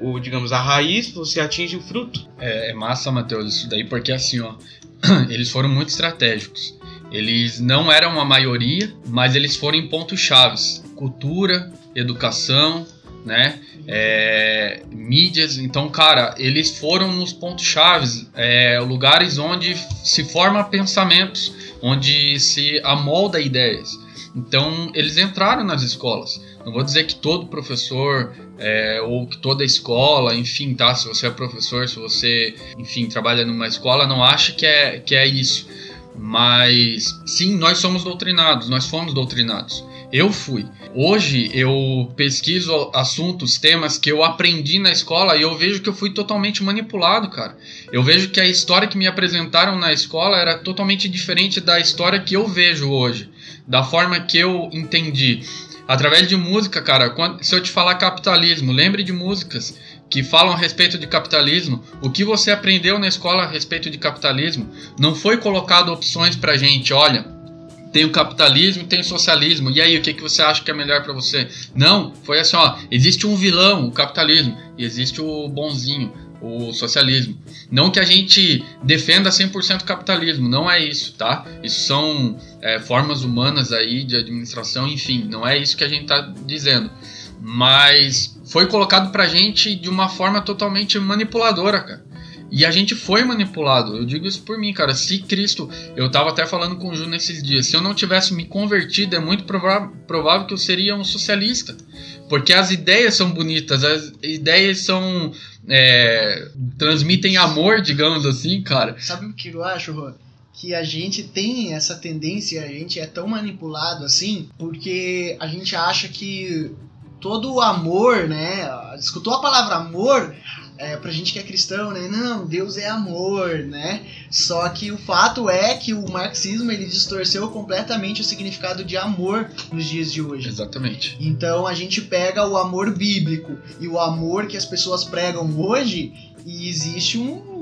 o, digamos, a raiz, você atinge o fruto. É, é massa, Matheus, isso daí, porque assim, ó, eles foram muito estratégicos. Eles não eram a maioria, mas eles foram em pontos chaves: cultura, educação, né? é, mídias. Então, cara, eles foram nos pontos chaves, é, lugares onde se forma pensamentos, onde se amolda ideias. Então, eles entraram nas escolas. Não vou dizer que todo professor é, ou que toda escola, enfim, tá? Se você é professor, se você, enfim, trabalha numa escola, não acha que é, que é isso. Mas sim, nós somos doutrinados, nós fomos doutrinados. Eu fui. Hoje eu pesquiso assuntos, temas que eu aprendi na escola e eu vejo que eu fui totalmente manipulado, cara. Eu vejo que a história que me apresentaram na escola era totalmente diferente da história que eu vejo hoje, da forma que eu entendi. Através de música, cara, quando, se eu te falar capitalismo, lembre de músicas que falam a respeito de capitalismo. O que você aprendeu na escola a respeito de capitalismo não foi colocado opções pra gente, olha, tem o capitalismo tem o socialismo. E aí, o que, que você acha que é melhor para você? Não, foi assim, ó, existe um vilão, o capitalismo, e existe o bonzinho, o socialismo. Não que a gente defenda 100% o capitalismo, não é isso, tá? Isso são é, formas humanas aí de administração, enfim, não é isso que a gente tá dizendo. Mas foi colocado pra gente de uma forma totalmente manipuladora, cara. E a gente foi manipulado. Eu digo isso por mim, cara. Se Cristo, eu tava até falando com o Ju nesses dias, se eu não tivesse me convertido, é muito provável que eu seria um socialista. Porque as ideias são bonitas, as ideias são. É, transmitem amor, digamos assim, cara. Sabe o que eu acho, Rô? Que a gente tem essa tendência, a gente é tão manipulado assim, porque a gente acha que todo o amor, né? Escutou a palavra amor, é, pra gente que é cristão, né? Não, Deus é amor, né? Só que o fato é que o marxismo ele distorceu completamente o significado de amor nos dias de hoje. Exatamente. Então a gente pega o amor bíblico e o amor que as pessoas pregam hoje e existe um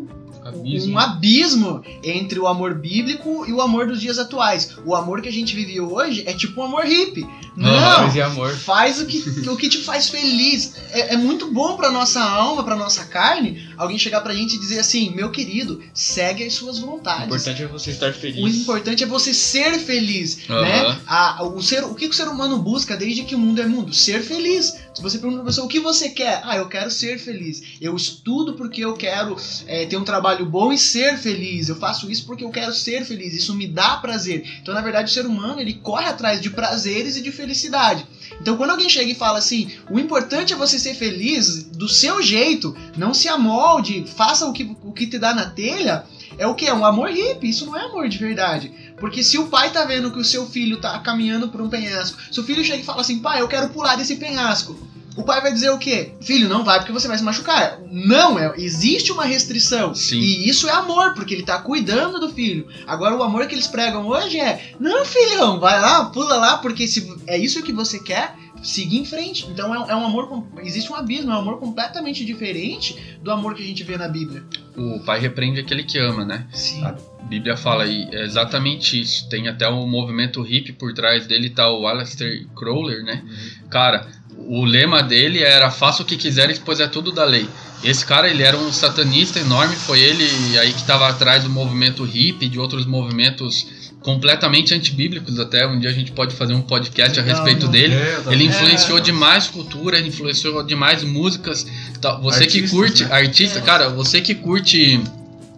um abismo entre o amor bíblico e o amor dos dias atuais. O amor que a gente vive hoje é tipo um amor hippie. Não, faz o que, o que te faz feliz. É, é muito bom pra nossa alma, pra nossa carne, alguém chegar pra gente e dizer assim: meu querido, segue as suas O vontades. importante é você estar O feliz. importante é você ser feliz, Aham. né? A, o, ser, o que o ser humano busca desde que o mundo é mundo? Ser feliz. Se você pergunta pra pessoa o que você quer, ah, eu quero ser feliz. Eu estudo porque eu quero é, ter um trabalho bom e ser feliz. Eu faço isso porque eu quero ser feliz. Isso me dá prazer. Então, na verdade, o ser humano ele corre atrás de prazeres e de felicidade. Então, quando alguém chega e fala assim, o importante é você ser feliz do seu jeito, não se amolde, faça o que, o que te dá na telha, é o que? É um amor hippie. Isso não é amor de verdade. Porque se o pai tá vendo que o seu filho tá caminhando por um penhasco, se o filho chega e fala assim, pai, eu quero pular desse penhasco. O pai vai dizer o quê? Filho, não vai porque você vai se machucar. Não, é, existe uma restrição. Sim. E isso é amor, porque ele tá cuidando do filho. Agora, o amor que eles pregam hoje é: não, filhão, vai lá, pula lá, porque se é isso que você quer, siga em frente. Então é, é um amor. Existe um abismo, é um amor completamente diferente do amor que a gente vê na Bíblia. O pai repreende aquele que ama, né? Sim. A Bíblia fala aí é exatamente isso. Tem até um movimento hippie por trás dele, tá o Aleister Crowler, né? Cara, o lema dele era faça o que quiseres, pois é tudo da lei. Esse cara, ele era um satanista enorme, foi ele aí que estava atrás do movimento hippie, de outros movimentos completamente antibíblicos até. Um dia a gente pode fazer um podcast a respeito dele. É, tá Ele influenciou É. demais cultura, ele influenciou demais músicas. Tá, Você que curte, né? artista, É. cara, você que curte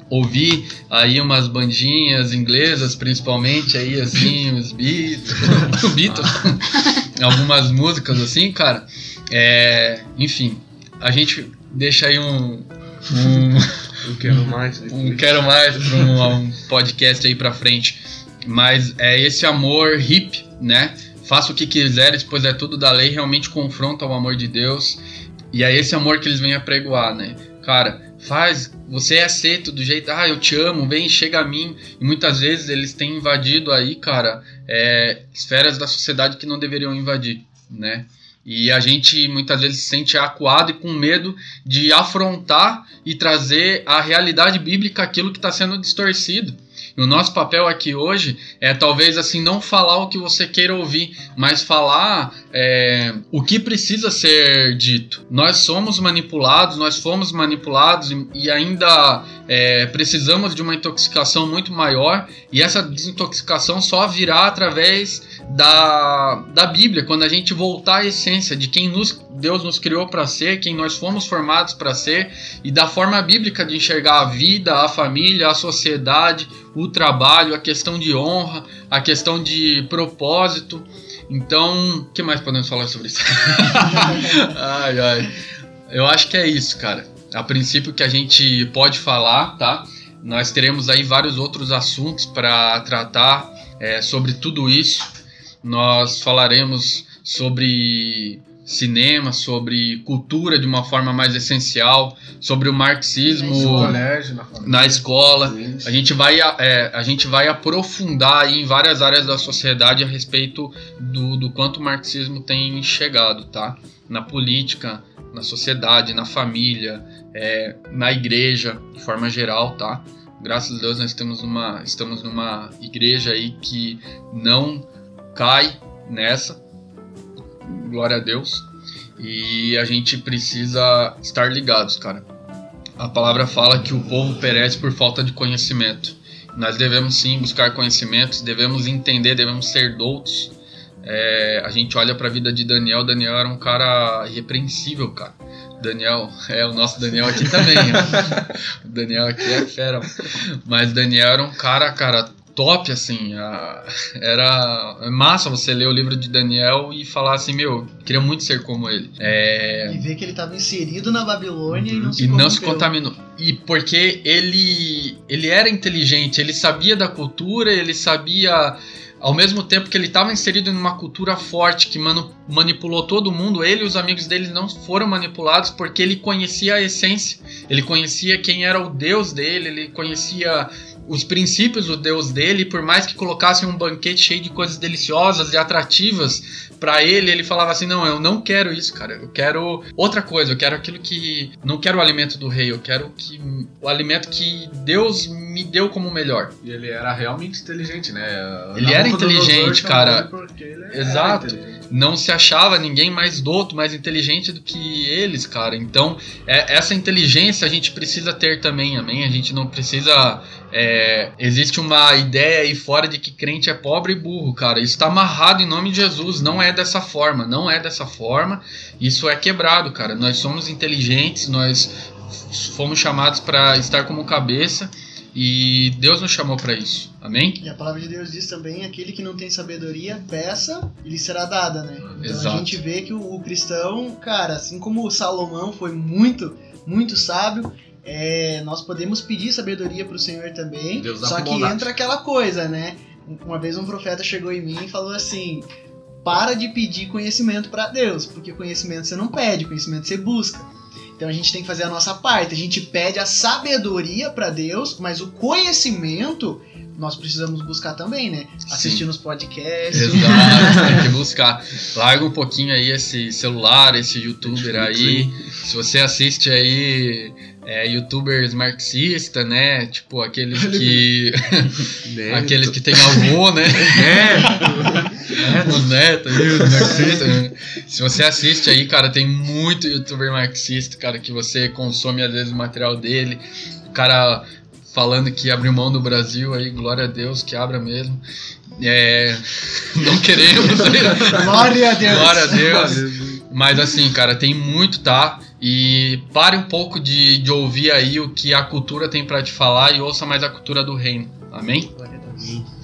ouvir aí umas bandinhas inglesas, principalmente aí assim, os Beatles, Beatles algumas músicas assim, cara. É, enfim, a gente deixa aí um, um Eu quero mais. um quero mais para um, um podcast aí pra frente. Mas é esse amor hip, né? Faça o que quiseres, pois é tudo da lei, realmente confronta o amor de Deus. E é esse amor que eles vêm apregoar, né? Cara, faz, você é aceito do jeito, ah, eu te amo, vem, chega a mim. E muitas vezes eles têm invadido aí, cara, é, esferas da sociedade que não deveriam invadir, né? E a gente muitas vezes se sente acuado e com medo de afrontar e trazer a realidade bíblica aquilo que está sendo distorcido. E o nosso papel aqui hoje é talvez assim não falar o que você queira ouvir, mas falar é, o que precisa ser dito. Nós somos manipulados, nós fomos manipulados e, ainda é, precisamos de uma intoxicação muito maior e essa desintoxicação só virá através da, da Bíblia, quando a gente voltar à essência de quem nos, Deus nos criou para ser, quem nós fomos formados para ser e da forma bíblica de enxergar a vida, a família, a sociedade, o trabalho, a questão de honra, a questão de propósito. Então, o que mais podemos falar sobre isso? ai, ai. Eu acho que é isso, cara. A princípio que a gente pode falar, tá? Nós teremos aí vários outros assuntos para tratar é, sobre tudo isso. Nós falaremos sobre cinema, sobre cultura de uma forma mais essencial, sobre o marxismo No colégio, na na escola. A gente vai, é, a gente vai aprofundar em várias áreas da sociedade a respeito do, do quanto o marxismo tem chegado, tá? Na política, na sociedade, na família, é, na igreja, de forma geral, tá? Graças a Deus nós temos uma, estamos numa igreja aí que não cai nessa. Glória a Deus. E a gente precisa estar ligados, cara. A palavra fala que o povo perece por falta de conhecimento. Nós devemos sim buscar conhecimentos, devemos entender, devemos ser doutos. É, a gente olha para a vida de Daniel. Daniel era um cara irrepreensível, cara. Daniel, é o nosso Daniel aqui também. o Daniel aqui é fera. Mas Daniel era um cara, cara, top, assim. a- era massa você ler o livro de Daniel e falar assim: Meu, queria muito ser como ele. É, E ver que ele estava inserido na Babilônia e não se e não se contaminou. E porque ele ele era inteligente, ele sabia da cultura, ele sabia ao mesmo tempo que ele estava inserido numa cultura forte que manipulou todo mundo, ele e os amigos dele não foram manipulados porque ele conhecia a essência, ele conhecia quem era o Deus dele, ele conhecia os princípios do Deus dele, por mais que colocassem um banquete cheio de coisas deliciosas e atrativas para ele, ele falava assim: "Não, eu não quero isso, cara. Eu quero outra coisa, eu quero aquilo que não quero o alimento do rei, eu quero que o alimento que Deus me deu como melhor". E ele era realmente inteligente, né? Ele era inteligente, chamou cara. ele era Exato. inteligente. Não se achava ninguém mais douto, mais inteligente do que eles, cara. Então, é- essa inteligência a gente precisa ter também, amém? A gente não precisa. é, existe uma ideia aí fora de que crente é pobre e burro, cara. Isso tá amarrado em nome de Jesus. Não é dessa forma, não é dessa forma. Isso é quebrado, cara. Nós somos inteligentes, nós fomos chamados para estar como cabeça e Deus nos chamou para isso, amém? E a palavra de Deus diz também: aquele que não tem sabedoria, peça e lhe será dada, né? Então Exato. a gente vê que o, o cristão, cara, assim como o Salomão foi muito, muito sábio, é, nós podemos pedir sabedoria pro Senhor também. Deus dá só que bondade. entra aquela coisa, né? Uma vez um profeta chegou em mim e falou assim: para de pedir conhecimento para Deus, porque conhecimento você não pede, conhecimento você busca. Então a gente tem que fazer a nossa parte. A gente pede a sabedoria para Deus, mas o conhecimento nós precisamos buscar também, né? Assistir nos podcasts. Exato, tem que buscar. Larga um pouquinho aí esse celular, esse youtuber aí. Se você assiste aí é, youtubers marxistas, né? Tipo aqueles que. Aqueles que tem avô, né? É, aí, os marxistas. né? Se você assiste aí, cara, tem muito youtuber marxista, cara, que você consome às vezes o material dele. O cara falando que abriu mão do Brasil aí, glória a Deus, que abra mesmo. É, não queremos. Glória a Deus. Glória a Deus. Mas assim, cara, tem muito, tá? E pare um pouco de, de ouvir aí o que a cultura tem pra te falar e ouça mais a cultura do reino. Amém? Glória a Deus.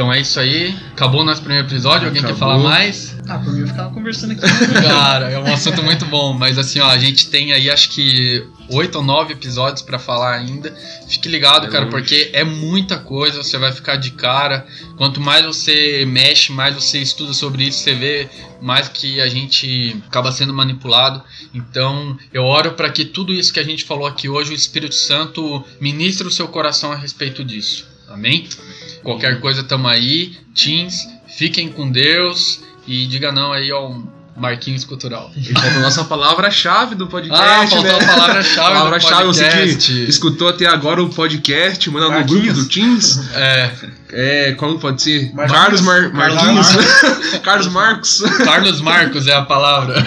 Então é isso aí. Acabou o nosso primeiro episódio. Alguém quer falar mais? Ah, por mim eu ficava conversando aqui. Cara, é um assunto muito bom. Mas assim, ó, a gente tem aí acho que oito ou nove episódios pra falar ainda. Fique ligado, É cara, longe. porque é muita coisa. Você vai ficar de cara. Quanto mais você mexe, mais você estuda sobre isso, você vê mais que a gente acaba sendo manipulado. Então, eu oro para que tudo isso que a gente falou aqui hoje, o Espírito Santo ministre o seu coração a respeito disso. Amém? Qualquer coisa, tamo aí. Teens, fiquem com Deus e diga não aí ao Marquinhos Cultural. E falta a nossa palavra-chave do podcast. Ah, faltou né? a palavra-chave. Palavra-chave, do você que escutou até agora o podcast, manda no Marquinhos. grupo do Teams. É, É, como pode ser? Marquinhos. Carlos Mar Carlos Marquinhos. Carlos Marcos. Carlos Marcos é a palavra.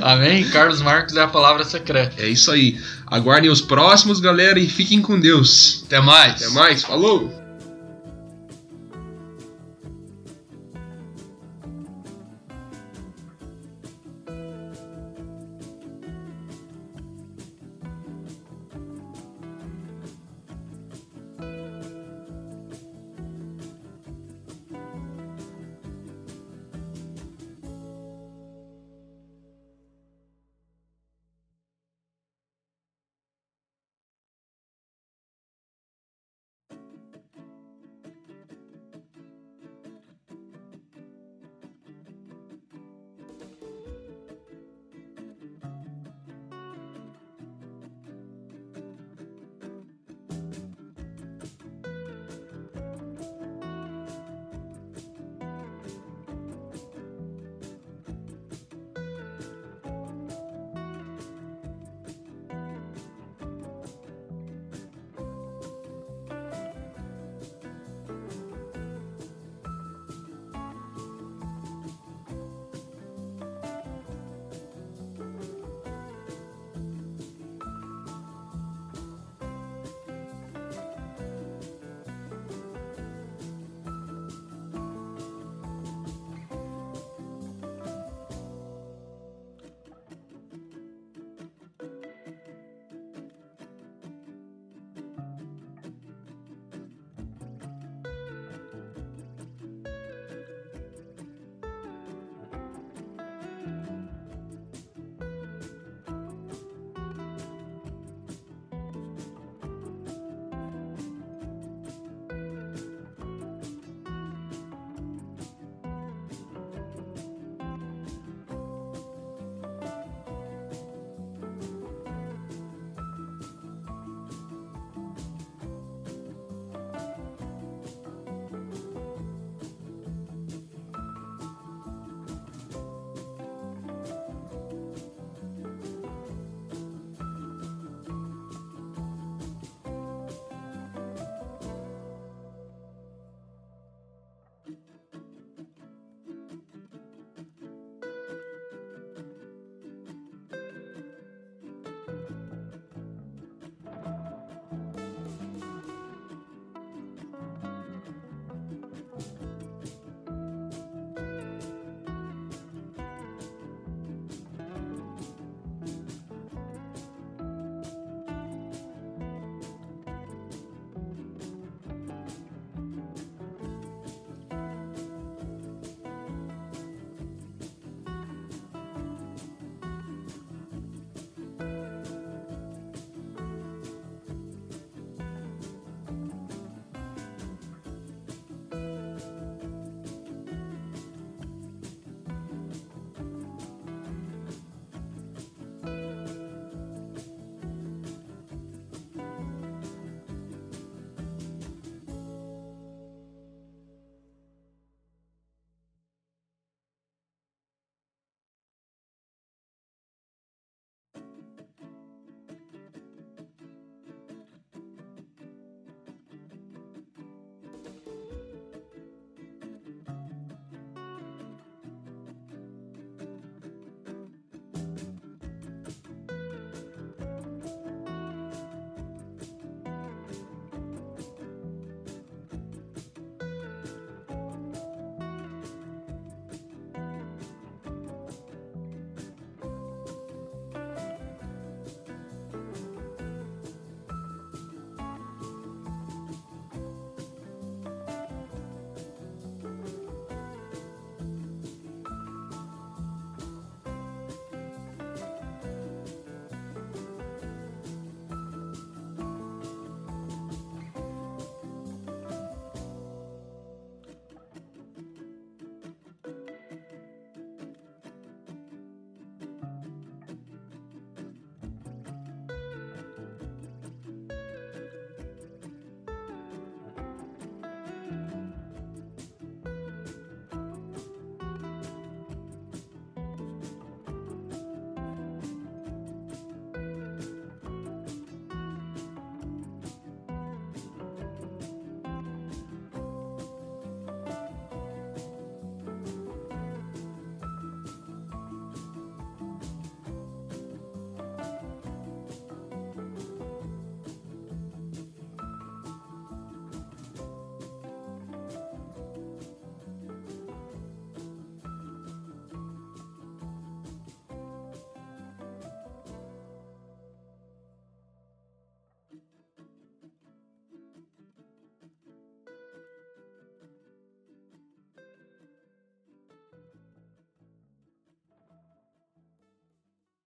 Amém? Carlos Marcos é a palavra secreta. É isso aí. Aguardem os próximos, galera, e fiquem com Deus. Até mais. Até mais, falou!